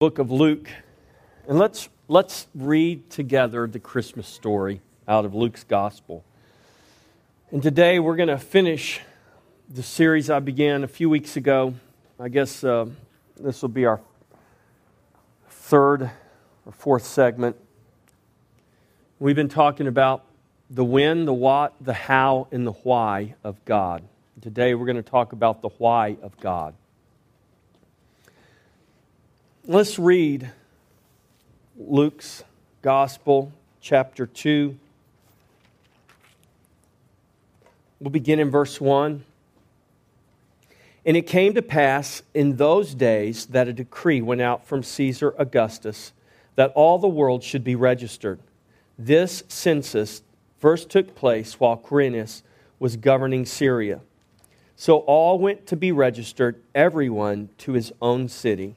book of Luke. And let's, let's read together the Christmas story out of Luke's gospel. And today we're going to finish the series I began a few weeks ago. I guess uh, this will be our third or fourth segment. We've been talking about the when, the what, the how, and the why of God. Today we're going to talk about the why of God. Let's read Luke's Gospel, chapter 2. We'll begin in verse 1. And it came to pass in those days that a decree went out from Caesar Augustus that all the world should be registered. This census first took place while Quirinius was governing Syria. So all went to be registered, everyone to his own city.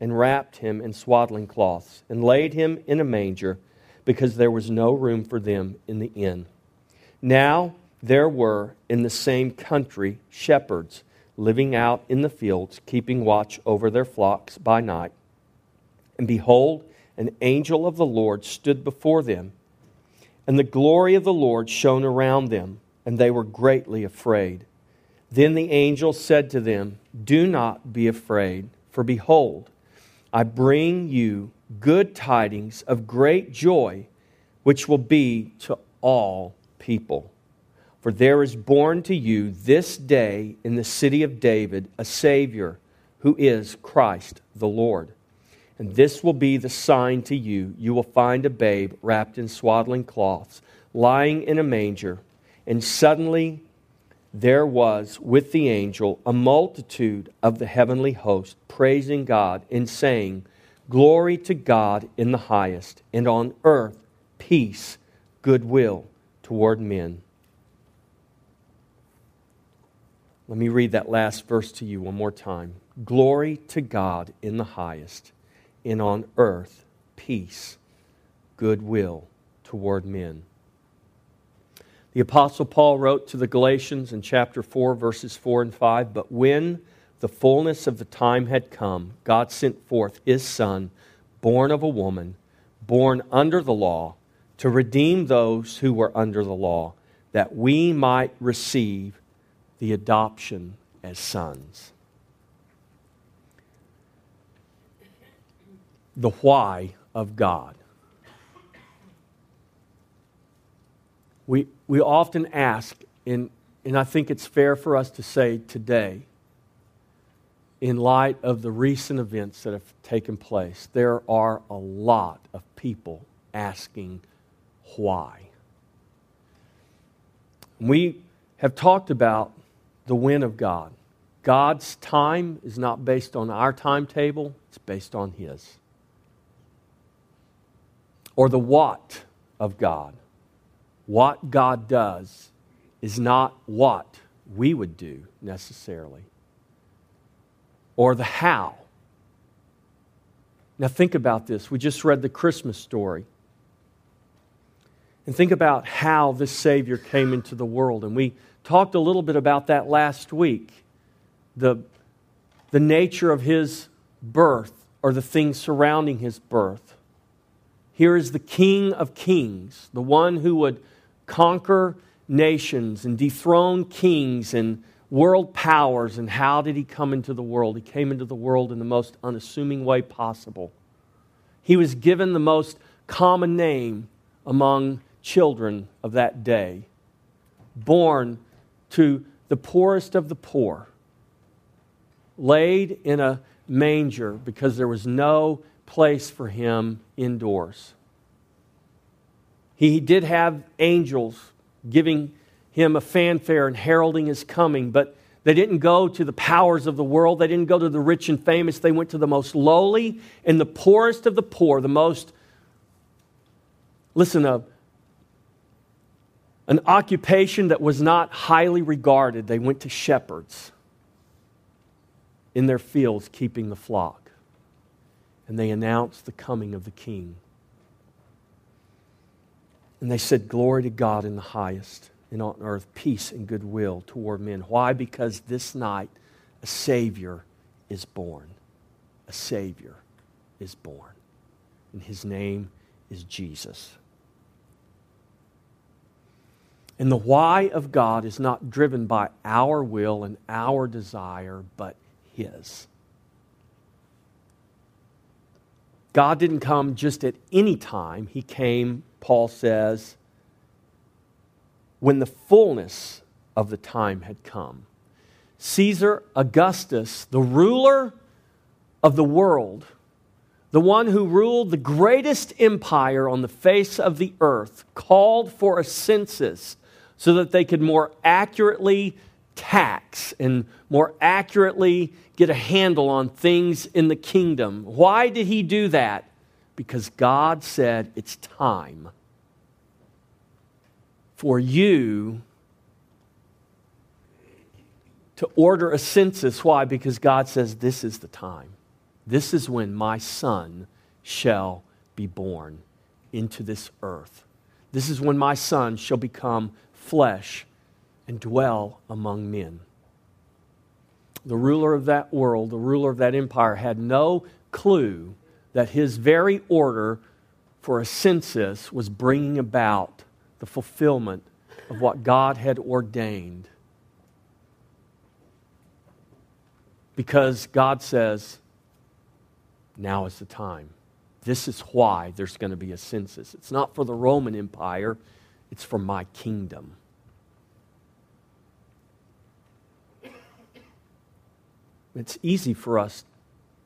and wrapped him in swaddling cloths and laid him in a manger because there was no room for them in the inn. Now there were in the same country shepherds living out in the fields, keeping watch over their flocks by night. And behold, an angel of the Lord stood before them, and the glory of the Lord shone around them, and they were greatly afraid. Then the angel said to them, Do not be afraid, for behold, I bring you good tidings of great joy, which will be to all people. For there is born to you this day in the city of David a Savior, who is Christ the Lord. And this will be the sign to you you will find a babe wrapped in swaddling cloths, lying in a manger. And suddenly there was with the angel a multitude of the heavenly host praising God and saying, Glory to God in the highest, and on earth peace, goodwill toward men. Let me read that last verse to you one more time. Glory to God in the highest, and on earth peace, goodwill toward men. The Apostle Paul wrote to the Galatians in chapter 4, verses 4 and 5 But when the fullness of the time had come, God sent forth his Son, born of a woman, born under the law, to redeem those who were under the law, that we might receive the adoption as sons. The why of God. We, we often ask, and, and I think it's fair for us to say today, in light of the recent events that have taken place, there are a lot of people asking why. We have talked about the when of God. God's time is not based on our timetable, it's based on His. Or the what of God what God does is not what we would do necessarily, or the how. Now, think about this. We just read the Christmas story. And think about how this Savior came into the world. And we talked a little bit about that last week the, the nature of his birth or the things surrounding his birth. Here is the King of Kings, the one who would conquer nations and dethrone kings and world powers. And how did he come into the world? He came into the world in the most unassuming way possible. He was given the most common name among children of that day, born to the poorest of the poor, laid in a manger because there was no place for him indoors. He did have angels giving him a fanfare and heralding his coming, but they didn't go to the powers of the world. They didn't go to the rich and famous. They went to the most lowly and the poorest of the poor, the most listen, a, an occupation that was not highly regarded. They went to shepherds in their fields, keeping the flock. And they announced the coming of the king. And they said, Glory to God in the highest, and on earth peace and goodwill toward men. Why? Because this night a Savior is born. A Savior is born. And his name is Jesus. And the why of God is not driven by our will and our desire, but His. God didn't come just at any time. He came, Paul says, when the fullness of the time had come. Caesar Augustus, the ruler of the world, the one who ruled the greatest empire on the face of the earth, called for a census so that they could more accurately tax and more accurately get a handle on things in the kingdom. Why did he do that? Because God said it's time for you to order a census. Why? Because God says this is the time. This is when my son shall be born into this earth. This is when my son shall become flesh and dwell among men. The ruler of that world, the ruler of that empire, had no clue that his very order for a census was bringing about the fulfillment of what God had ordained. Because God says, now is the time. This is why there's going to be a census. It's not for the Roman Empire, it's for my kingdom. It's easy for us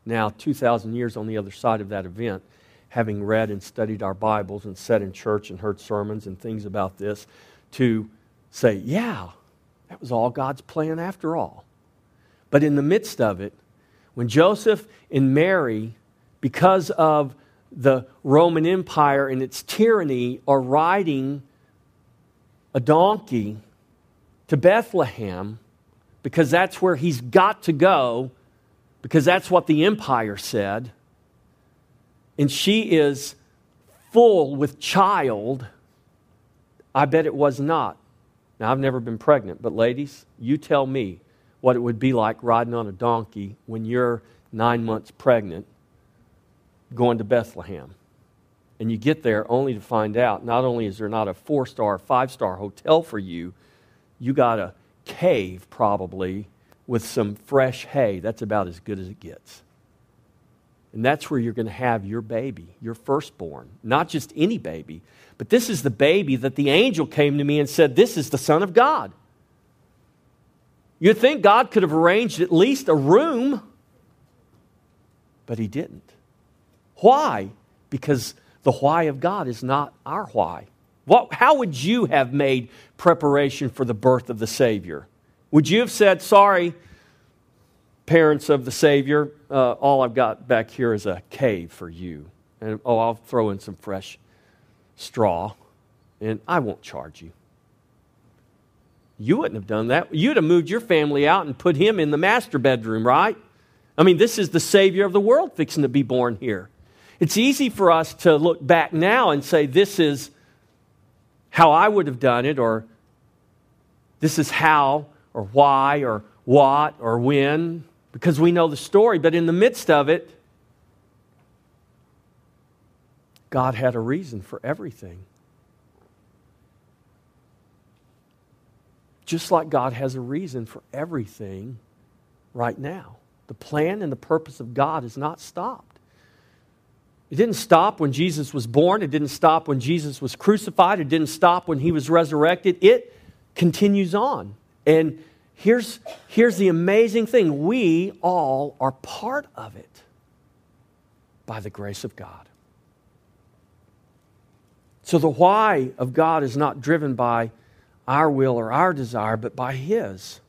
now, 2,000 years on the other side of that event, having read and studied our Bibles and sat in church and heard sermons and things about this, to say, yeah, that was all God's plan after all. But in the midst of it, when Joseph and Mary, because of the Roman Empire and its tyranny, are riding a donkey to Bethlehem because that's where he's got to go because that's what the empire said. And she is full with child. I bet it was not. Now, I've never been pregnant, but ladies, you tell me what it would be like riding on a donkey when you're nine months pregnant going to Bethlehem and you get there only to find out not only is there not a four star, five star hotel for you, you got a cave probably with some fresh hay. That's about as good as it gets. And that's where you're going to have your baby, your firstborn. Not just any baby, but this is the baby that the angel came to me and said, This is the Son of God. You'd think God could have arranged at least a room, but He didn't. Why? Because the why of God is not our why. What, how would you have made preparation for the birth of the Savior? Would you have said, Sorry, parents of the Savior, uh, all I've got back here is a cave for you. And oh, I'll throw in some fresh straw, and I won't charge you. You wouldn't have done that. You'd have moved your family out and put him in the master bedroom, right? I mean, this is the Savior of the world fixing to be born here. It's easy for us to look back now and say, this is how I would have done it, or this is how, or why, or what, or when, because we know the story. But in the midst of it, God had a reason for everything. Just like God has a reason for everything right now. The plan and the purpose of God is not stopped. It didn't stop when Jesus was born. It didn't stop when Jesus was crucified. It didn't stop when he was resurrected. It continues on. And here's, here's the amazing thing we all are part of it by the grace of God. So the why of God is not driven by our will or our desire, but by His.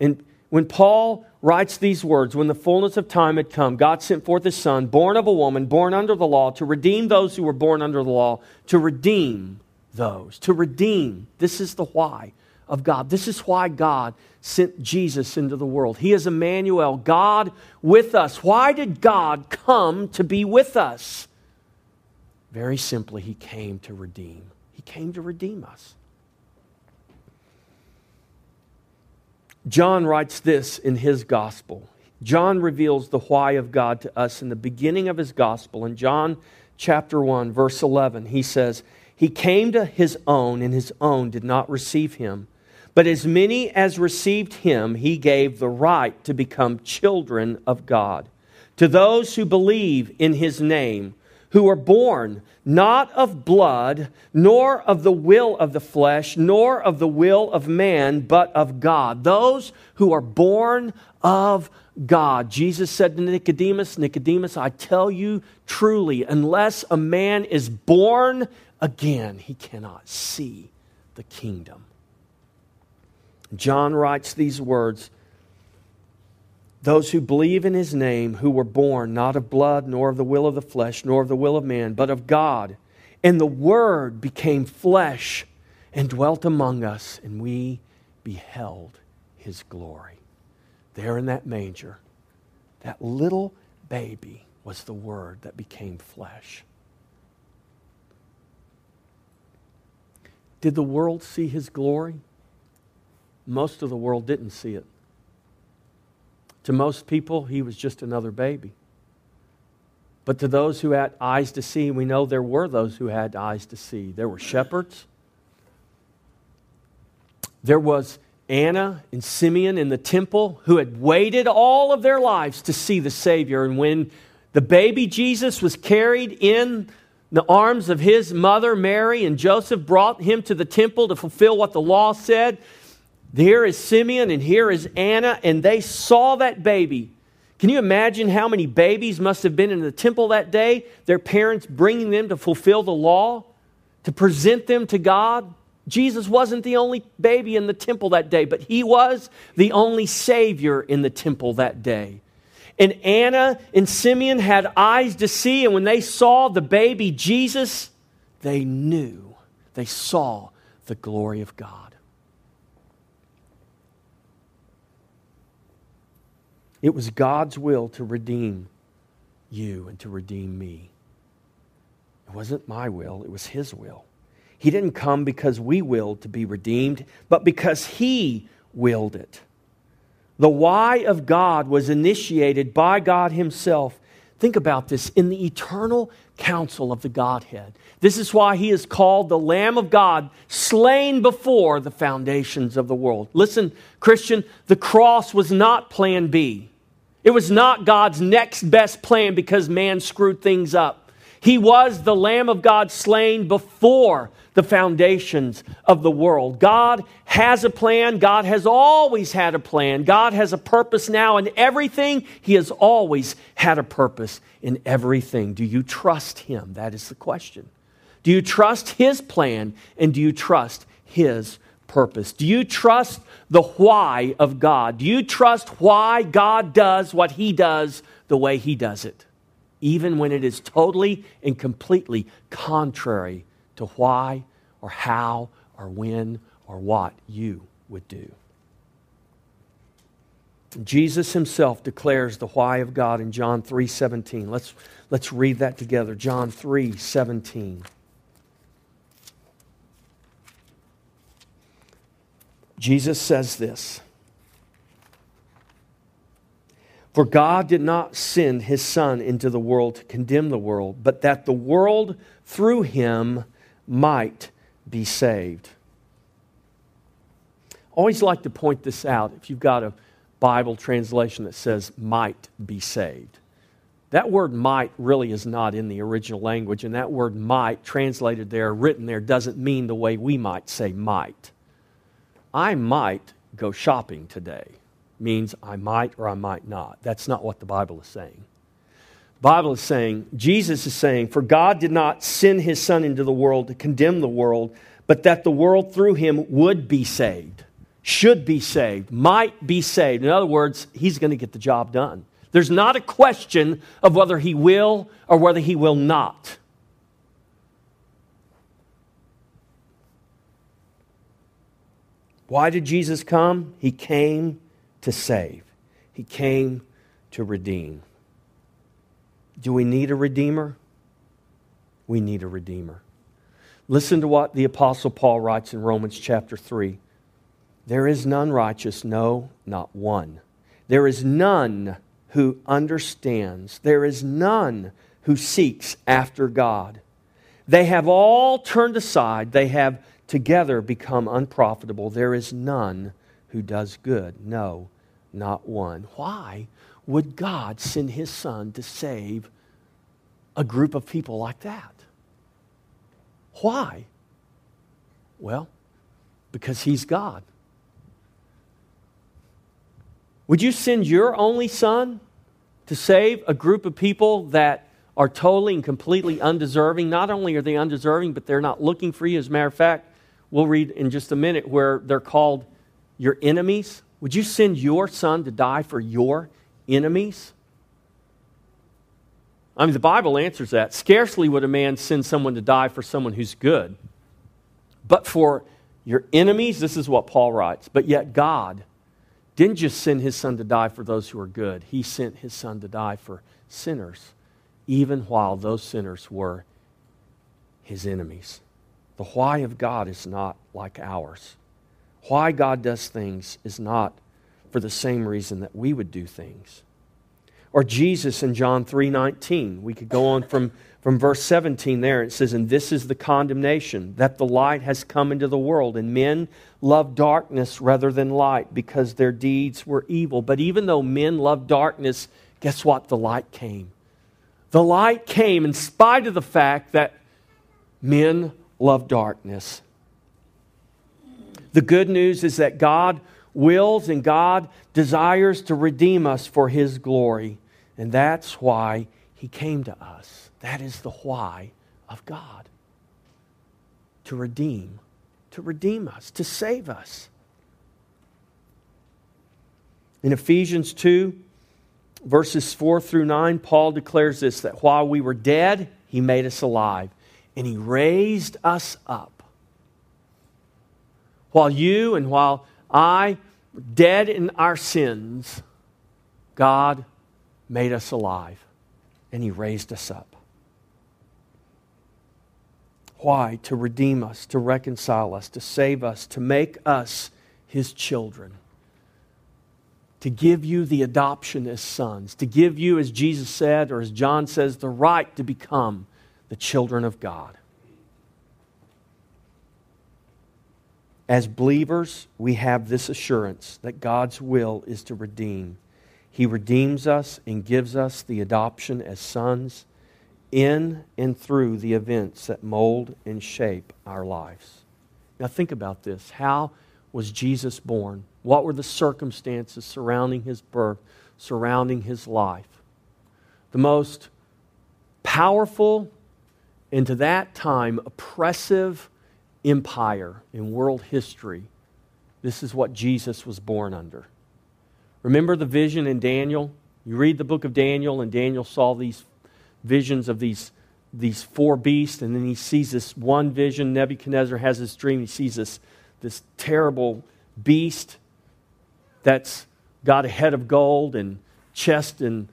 And when Paul writes these words When the fullness of time had come, God sent forth his Son, born of a woman, born under the law, to redeem those who were born under the law, to redeem those, to redeem. This is the why of God. This is why God sent Jesus into the world. He is Emmanuel, God with us. Why did God come to be with us? Very simply, He came to redeem. He came to redeem us. John writes this in his gospel. John reveals the why of God to us in the beginning of his gospel. In John chapter 1, verse 11, he says, He came to his own, and his own did not receive him. But as many as received him, he gave the right to become children of God. To those who believe in his name, who are born not of blood, nor of the will of the flesh, nor of the will of man, but of God. Those who are born of God. Jesus said to Nicodemus, Nicodemus, I tell you truly, unless a man is born again, he cannot see the kingdom John writes these words Those who believe in his name, who were born not of blood, nor of the will of the flesh, nor of the will of man, but of God. And the Word became flesh and dwelt among us, and we beheld his glory. There in that manger, that little baby was the Word that became flesh. Did the world see his glory? Most of the world didn't see it. To most people, he was just another baby. But to those who had eyes to see, we know there were those who had eyes to see. There were shepherds. There was Anna and Simeon in the temple who had waited all of their lives to see the Savior. And when the baby Jesus was carried in the arms of his mother, Mary, and Joseph brought him to the temple to fulfill what the law said, here is Simeon and here is Anna, and they saw that baby. Can you imagine how many babies must have been in the temple that day? Their parents bringing them to fulfill the law, to present them to God. Jesus wasn't the only baby in the temple that day, but he was the only Savior in the temple that day. And Anna and Simeon had eyes to see, and when they saw the baby Jesus, they knew, they saw the glory of God. It was God's will to redeem you and to redeem me. It wasn't my will, it was His will. He didn't come because we willed to be redeemed, but because He willed it. The why of God was initiated by God Himself. Think about this in the eternal counsel of the Godhead. This is why He is called the Lamb of God, slain before the foundations of the world. Listen, Christian, the cross was not plan B. It was not God's next best plan because man screwed things up. He was the Lamb of God slain before the foundations of the world. God has a plan. God has always had a plan. God has a purpose now in everything. He has always had a purpose in everything. Do you trust Him? That is the question. Do you trust His plan and do you trust His purpose? Do you trust the why of God? Do you trust why God does what He does the way He does it, even when it is totally and completely contrary to why or how or when or what you would do? Jesus himself declares the why of God in John 3:17. Let's let's read that together. John 3:17. Jesus says this For God did not send his Son into the world to condemn the world, but that the world through him might be saved. I always like to point this out if you've got a Bible translation that says might be saved. That word might really is not in the original language, and that word might, translated there, written there, doesn't mean the way we might say might. I might go shopping today means I might or I might not. That's not what the Bible is saying. The Bible is saying, Jesus is saying, For God did not send his Son into the world to condemn the world, but that the world through him would be saved. should be saved, might be saved. In other words, he's going to get the job done. There's not a question of whether he will or whether he will not. Why did Jesus come? He came to save, He came to redeem. Do we need a redeemer? We need a redeemer. Listen to what the Apostle Paul writes in Romans chapter 3. There is none righteous, no, not one. There is none who understands. There is none who seeks after God. They have all turned aside. They have together become unprofitable. There is none who does good. No, not one. Why would God send his son to save a group of people like that? Why? Well, because he's God. Would you send your only son to save a group of people that are totally and completely undeserving? Not only are they undeserving, but they're not looking for you. As a matter of fact, we'll read in just a minute where they're called your enemies. Would you send your son to die for your enemies? I mean, the Bible answers that. Scarcely would a man send someone to die for someone who's good. But for your enemies, this is what Paul writes. But yet, God didn't just send his son to die for those who are good, he sent his son to die for sinners, even while those sinners were his enemies. The why of God is not like ours. Why God does things is not for the same reason that we would do things. Or Jesus in John 3:19. We could go on from, from verse 17 there. It says, And this is the condemnation, that the light has come into the world, and men love darkness rather than light, because their deeds were evil. But even though men love darkness, guess what? The light came. The light came in spite of the fact that men love darkness. The good news is that God wills and God desires to redeem us for His glory. And that's why He came to us. That is the why of God to redeem, to redeem us, to save us. In Ephesians 2, verses 4 through 9, Paul declares this that while we were dead, He made us alive and He raised us up. While you and while I were dead in our sins, God made us alive and He raised us up. Why? To redeem us, to reconcile us, to save us, to make us His children. To give you the adoption as sons, to give you, as Jesus said, or as John says, the right to become the children of God. As believers, we have this assurance that God's will is to redeem. He redeems us and gives us the adoption as sons in and through the events that mold and shape our lives. Now, think about this. How was Jesus born? What were the circumstances surrounding his birth, surrounding his life? The most powerful and to that time oppressive empire in world history, this is what Jesus was born under. Remember the vision in Daniel? You read the book of Daniel, and Daniel saw these visions of these, these four beasts, and then he sees this one vision. Nebuchadnezzar has this dream. He sees this, this terrible beast that's got a head of gold and chest and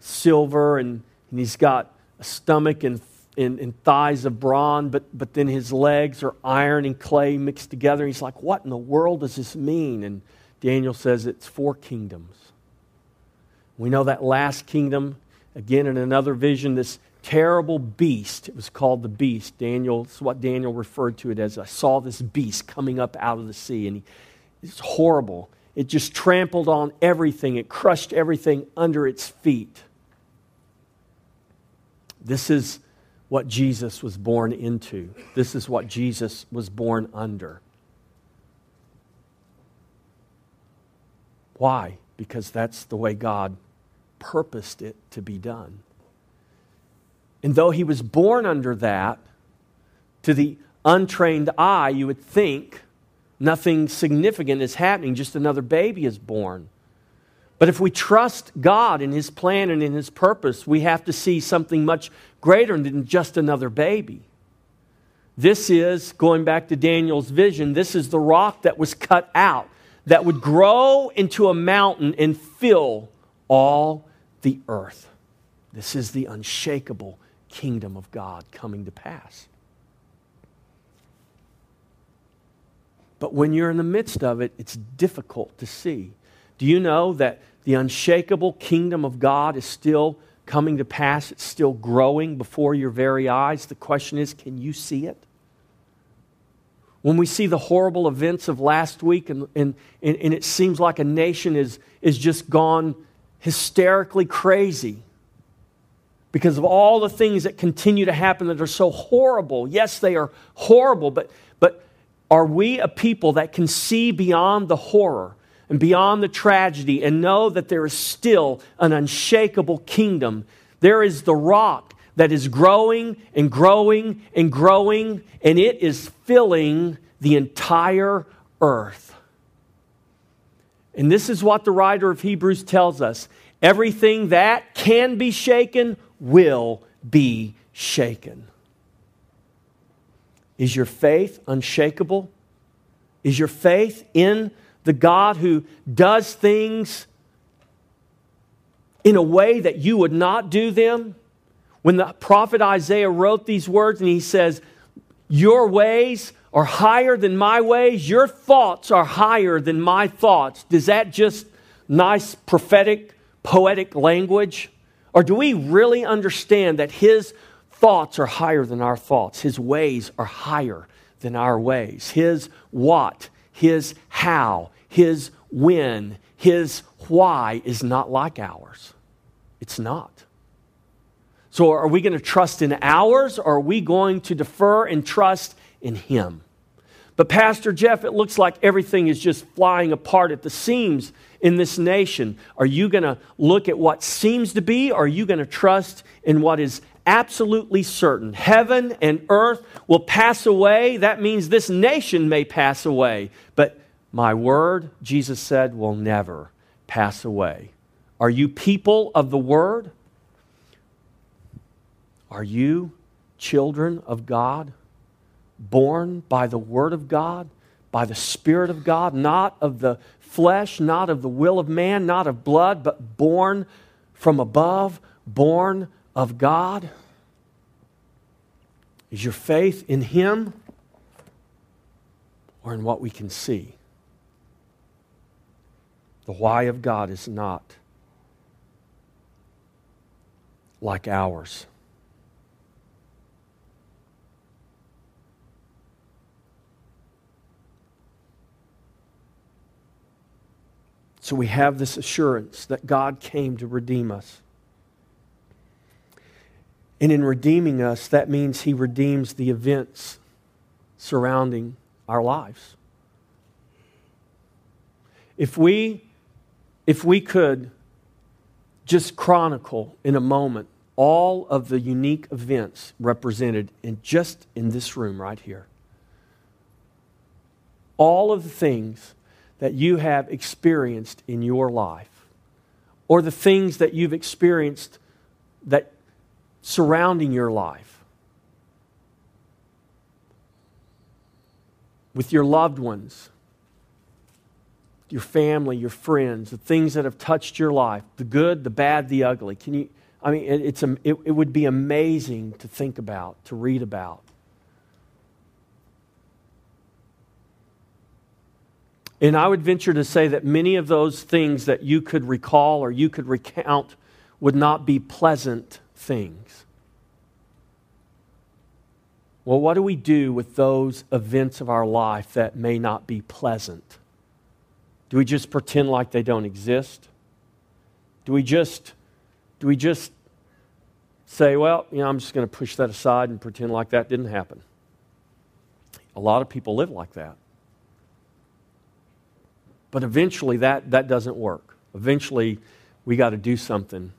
silver, and, and he's got a stomach and and, thighs of bronze, but, but then his legs are iron and clay mixed together. He's like, What in the world does this mean? And Daniel says it's four kingdoms. We know that last kingdom, again in another vision, this terrible beast. It was called the beast. Daniel, is what Daniel referred to it as. I saw this beast coming up out of the sea, and he, it's horrible. It just trampled on everything, it crushed everything under its feet. This is what Jesus was born into. This is what Jesus was born under. Why? Because that's the way God purposed it to be done. And though he was born under that, to the untrained eye, you would think, Nothing significant is happening, just another baby is born. But if we trust God in His plan and in His purpose, we have to see something much greater than just another baby. This is, going back to Daniel's vision, this is the rock that was cut out that would grow into a mountain and fill all the earth. This is the unshakable kingdom of God coming to pass. But when you're in the midst of it, it's difficult to see. Do you know that the unshakable kingdom of God is still coming to pass? It's still growing before your very eyes. The question is can you see it? When we see the horrible events of last week and, and, and it seems like a nation is, is just gone hysterically crazy because of all the things that continue to happen that are so horrible. Yes, they are horrible, but, but are we a people that can see beyond the horror and beyond the tragedy and know that there is still an unshakable kingdom? There is the rock that is growing and growing and growing, and it is filling the entire earth. And this is what the writer of Hebrews tells us everything that can be shaken will be shaken. Is your faith unshakable? Is your faith in the God who does things in a way that you would not do them? When the prophet Isaiah wrote these words and he says, Your ways are higher than my ways, your thoughts are higher than my thoughts. Does that just nice prophetic, poetic language? Or do we really understand that his thoughts are higher than our thoughts. His ways are higher than our ways. His what, his how, his when, his why is not like ours. It's not. So, are we going to trust in ours or are we going to defer and trust in him? But, Pastor Jeff, it looks like everything is just flying apart at the seams in this nation. Are you going to look at what seems to be, or are you going to trust in what is absolutely certain. Heaven and earth will pass away. That means this nation may pass away. But my word, Jesus said, will never pass away. Are you people of the word? Are you children of God? Born by the word of God, by the Spirit of God, not of the flesh, not of the will of man, not of blood, but born from above, born of God? Is your faith in Him or in what we can see? The why of God is not like ours. So we have this assurance that God came to redeem us. And in redeeming us, that means He redeems the events surrounding our lives. If we, if we could just chronicle in a moment all of the unique events represented in just in this room right here, all of the things that you have experienced in your life, or the things that you've experienced that surrounding your life with your loved ones, your family, your friends, the things that have touched your life, the good, the bad, the ugly. Can you? I mean, it's, it, it would be amazing to think about, to read about. And I would venture to say that many of those things that you could recall or you could recount would not be pleasant things. Well, what do we do with those events of our life that may not be pleasant? Do we just pretend like they don't exist? Do we just do we just say, well, you know, I'm just going to push that aside and pretend like that didn't happen? A lot of people live like that. But eventually that, that doesn't work. Eventually we got to do something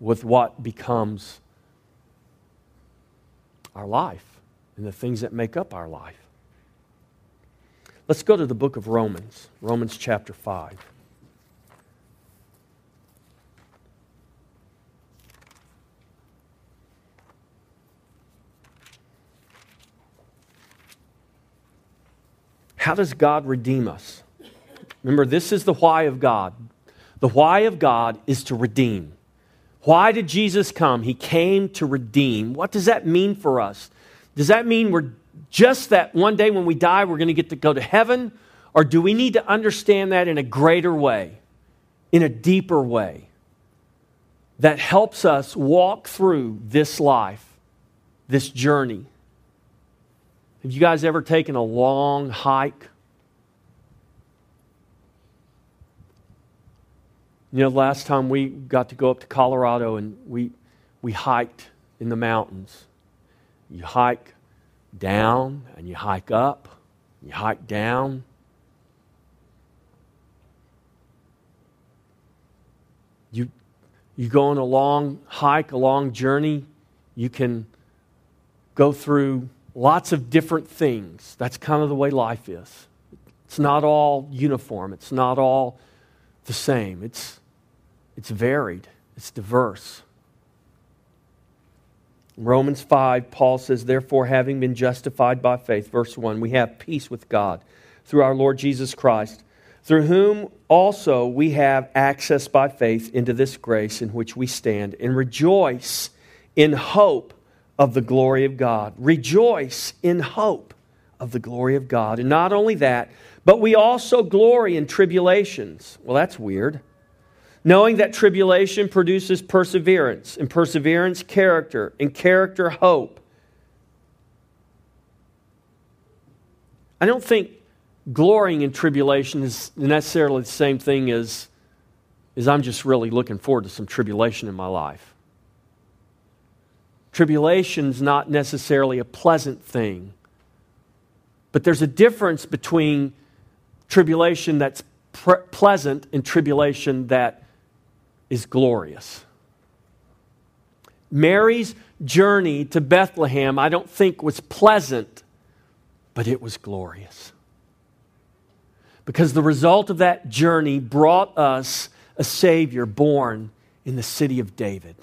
with what becomes our life and the things that make up our life. Let's go to the book of Romans, Romans chapter 5. How does God redeem us? Remember, this is the why of God. The why of God is to redeem. Why did Jesus come? He came to redeem. What does that mean for us? Does that mean we're just that one day when we die, we're going to get to go to heaven? Or do we need to understand that in a greater way, in a deeper way, that helps us walk through this life, this journey? Have you guys ever taken a long hike? You know, last time we got to go up to Colorado and we, we hiked in the mountains. You hike down and you hike up, you hike down. You, you go on a long hike, a long journey, you can go through lots of different things. That's kind of the way life is. It's not all uniform, it's not all the same. It's, it's varied, it's diverse. Romans 5, Paul says, Therefore, having been justified by faith, verse 1, we have peace with God through our Lord Jesus Christ, through whom also we have access by faith into this grace in which we stand, and rejoice in hope of the glory of God. Rejoice in hope of the glory of God. And not only that, but we also glory in tribulations. Well, that's weird. Knowing that tribulation produces perseverance, and perseverance, character, and character, hope. I don't think glorying in tribulation is necessarily the same thing as, as I'm just really looking forward to some tribulation in my life. Tribulation's not necessarily a pleasant thing. But there's a difference between tribulation that's pre- pleasant and tribulation that is glorious. Mary's journey to Bethlehem, I don't think was pleasant, but it was glorious. Because the result of that journey brought us a Savior born in the city of David.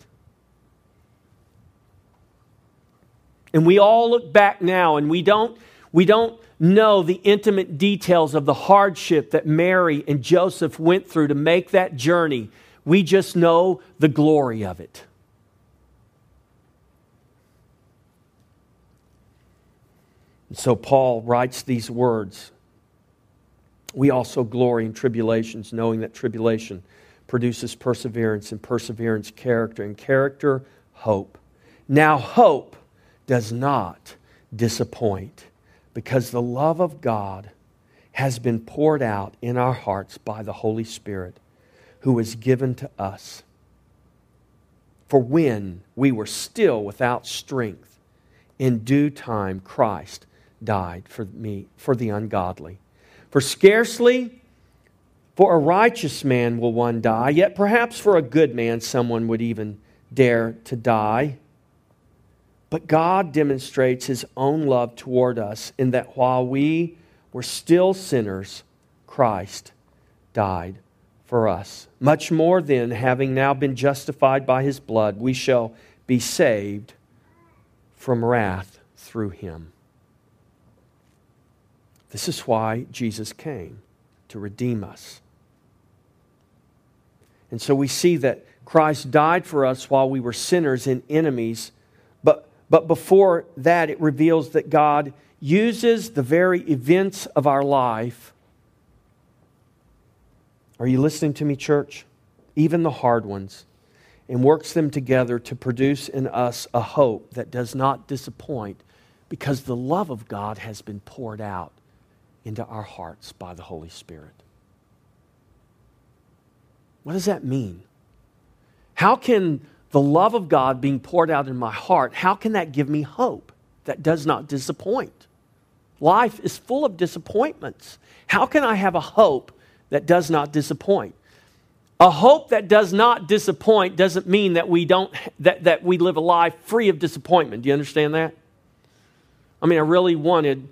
And we all look back now and we don't, we don't know the intimate details of the hardship that Mary and Joseph went through to make that journey. We just know the glory of it. And so Paul writes these words. We also glory in tribulations, knowing that tribulation produces perseverance, and perseverance, character, and character, hope. Now, hope does not disappoint because the love of God has been poured out in our hearts by the Holy Spirit who was given to us. For when we were still without strength, in due time Christ died for me, for the ungodly. For scarcely for a righteous man will one die, yet perhaps for a good man someone would even dare to die. But God demonstrates his own love toward us in that while we were still sinners, Christ died for us. Much more then, having now been justified by his blood, we shall be saved from wrath through him. This is why Jesus came to redeem us. And so we see that Christ died for us while we were sinners and enemies but before that, it reveals that God uses the very events of our life. Are you listening to me, church? Even the hard ones, and works them together to produce in us a hope that does not disappoint because the love of God has been poured out into our hearts by the Holy Spirit. What does that mean? How can the love of God being poured out in my heart, how can that give me hope that does not disappoint? Life is full of disappointments. How can I have a hope that does not disappoint? A hope that does not disappoint doesn't mean that we don't that, that we live a life free of disappointment. Do you understand that? I mean, I really wanted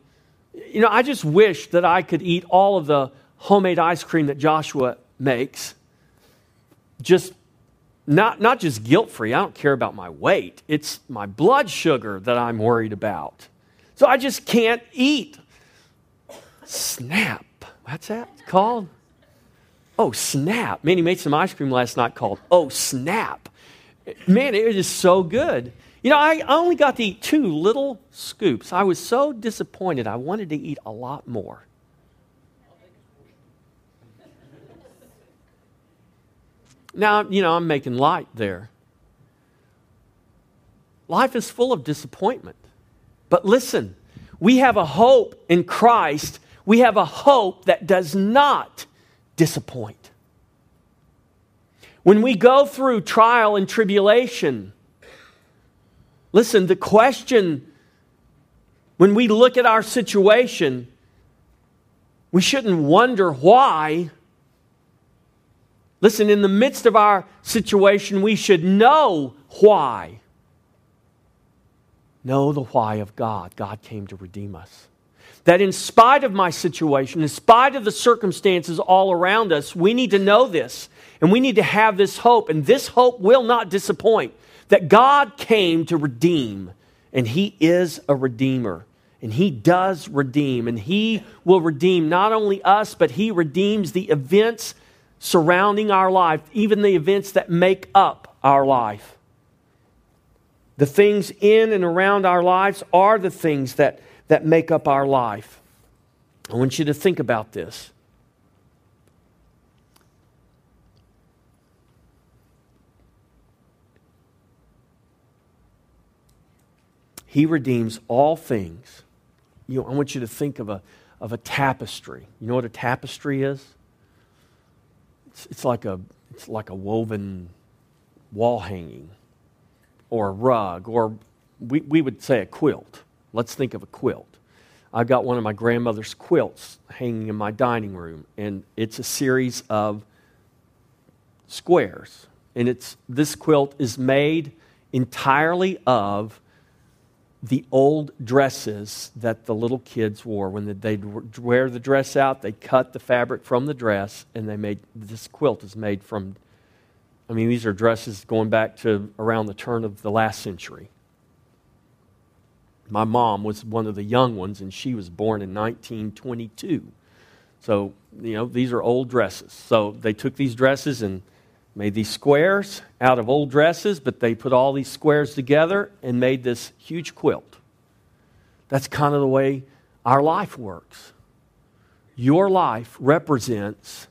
You know, I just wish that I could eat all of the homemade ice cream that Joshua makes. Just not, not just guilt free. I don't care about my weight. It's my blood sugar that I'm worried about. So I just can't eat. Snap. What's that called? Oh, snap. Man, he made some ice cream last night called Oh, snap. Man, it is so good. You know, I only got to eat two little scoops. I was so disappointed. I wanted to eat a lot more. Now, you know, I'm making light there. Life is full of disappointment. But listen, we have a hope in Christ. We have a hope that does not disappoint. When we go through trial and tribulation, listen, the question when we look at our situation, we shouldn't wonder why. Listen, in the midst of our situation, we should know why. Know the why of God. God came to redeem us. That in spite of my situation, in spite of the circumstances all around us, we need to know this and we need to have this hope. And this hope will not disappoint that God came to redeem and He is a redeemer. And He does redeem. And He will redeem not only us, but He redeems the events surrounding our life, even the events that make up our life. The things in and around our lives are the things that, that make up our life. I want you to think about this. He redeems all things. You know, I want you to think of a, of a tapestry. You know what a tapestry is? It's, it's, like a, it's like a woven wall hanging or a rug, or we, we would say a quilt. Let's think of a quilt. I've got one of my grandmother's quilts hanging in my dining room, and it's a series of squares. And it's, this quilt is made entirely of the old dresses that the little kids wore. When they'd wear the dress out, they cut the fabric from the dress, and they made this quilt is made from. I mean, these are dresses going back to around the turn of the last century. My mom was one of the young ones, and she was born in 1922. So, you know, these are old dresses. So they took these dresses and made these squares out of old dresses, but they put all these squares together and made this huge quilt. That's kind of the way our life works. Your life represents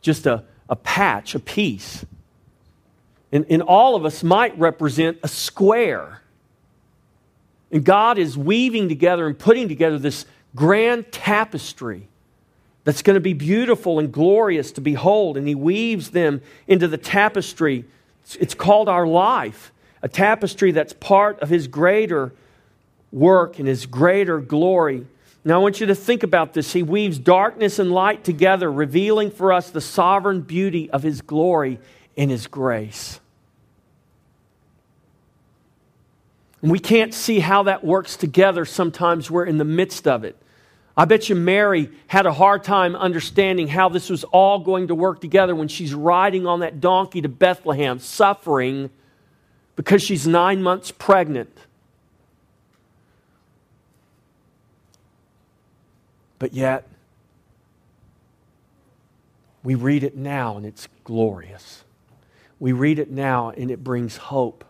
just a, a patch, a piece. And, and all of us might represent a square. And God is weaving together and putting together this grand tapestry that's going to be beautiful and glorious to behold. And he weaves them into the tapestry. It's called our life, a tapestry that's part of his greater work and his greater glory. Now, I want you to think about this. He weaves darkness and light together, revealing for us the sovereign beauty of his glory and his grace. And we can't see how that works together. Sometimes we're in the midst of it. I bet you Mary had a hard time understanding how this was all going to work together when she's riding on that donkey to Bethlehem, suffering because she's nine months pregnant. But yet, we read it now and it's glorious. We read it now and it brings hope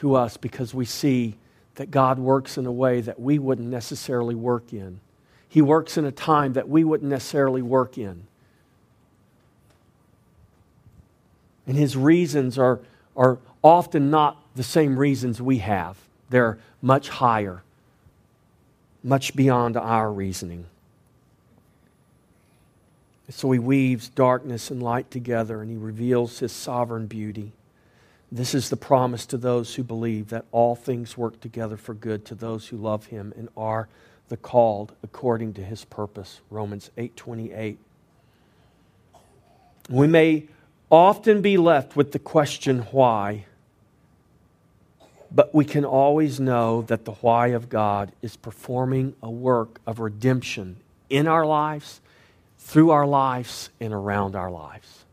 to us because we see that God works in a way that we wouldn't necessarily work in. He works in a time that we wouldn't necessarily work in. And his reasons are, are often not the same reasons we have, they're much higher, much beyond our reasoning. So he weaves darkness and light together and he reveals his sovereign beauty. This is the promise to those who believe that all things work together for good to those who love him and are the called according to his purpose romans 8:28 we may often be left with the question why But we can always know that the why of God is performing a work of redemption in our lives, through our lives, and around our lives.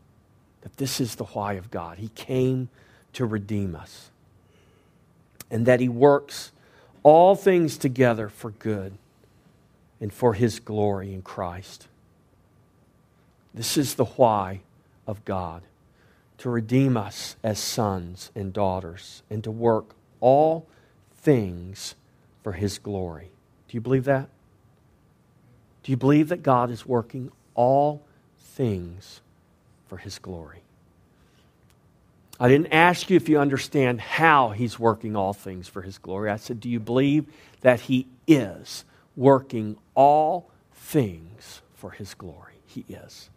That this is the why of God. He came to redeem us. And that He works all things together for good and for His glory in Christ. This is the why of God to redeem us as sons and daughters and to work all things for His glory. Do you believe that? Do you believe that God is working all things for His glory? I didn't ask you if you understand how He's working all things for His glory. I said, Do you believe that He is working all things for His glory? He is.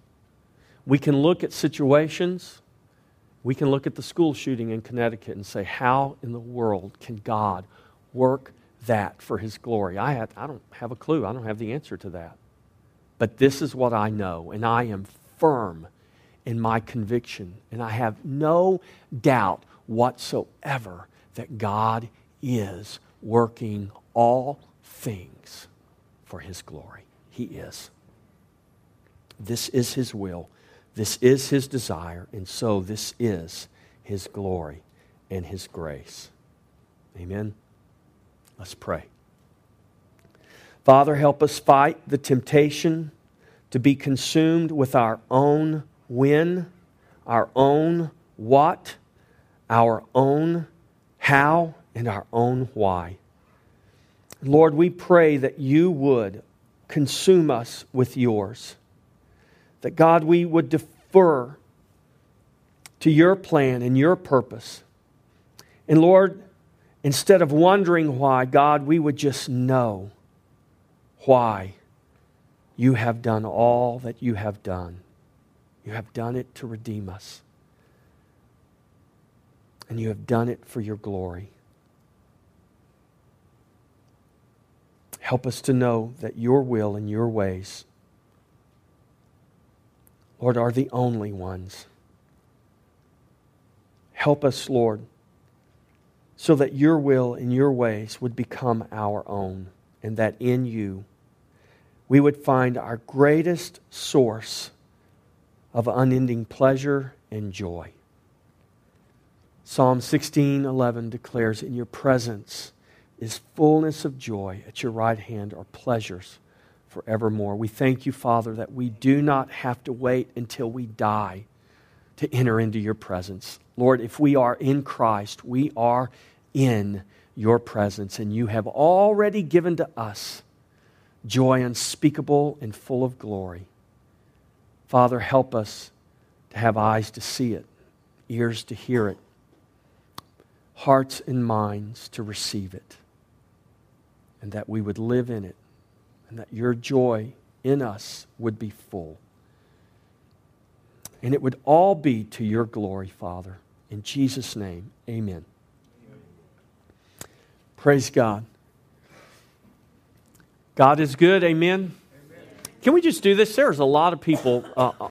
We can look at situations we can look at the school shooting in Connecticut and say, how in the world can God work that for his glory? I, I don't have a clue. I don't have the answer to that. But this is what I know, and I am firm in my conviction, and I have no doubt whatsoever that God is working all things for his glory. He is. This is his will. This is his desire, and so this is his glory and his grace. Amen. Let's pray. Father, help us fight the temptation to be consumed with our own when, our own what, our own how, and our own why. Lord, we pray that you would consume us with yours that God, we would defer to your plan and your purpose. And Lord, instead of wondering why, God, we would just know why you have done all that you have done. You have done it to redeem us. And you have done it for your glory. Help us to know that your will and your ways Lord, are the only ones. Help us, Lord, so that your will and your ways would become our own, and that in you we would find our greatest source of unending pleasure and joy. Psalm 16:11 declares in your presence is fullness of joy at your right hand are pleasures forevermore. We thank you, Father, that we do not have to wait until we die to enter into your presence. Lord, if we are in Christ, we are in your presence, and you have already given to us joy unspeakable and full of glory. Father, help us to have eyes to see it, ears to hear it, hearts and minds to receive it, and that we would live in it and that your joy in us would be full. And it would all be to your glory, Father. In Jesus' name, amen. Praise God. God is good, amen. amen. Can we just do this? There's a lot of people. Uh,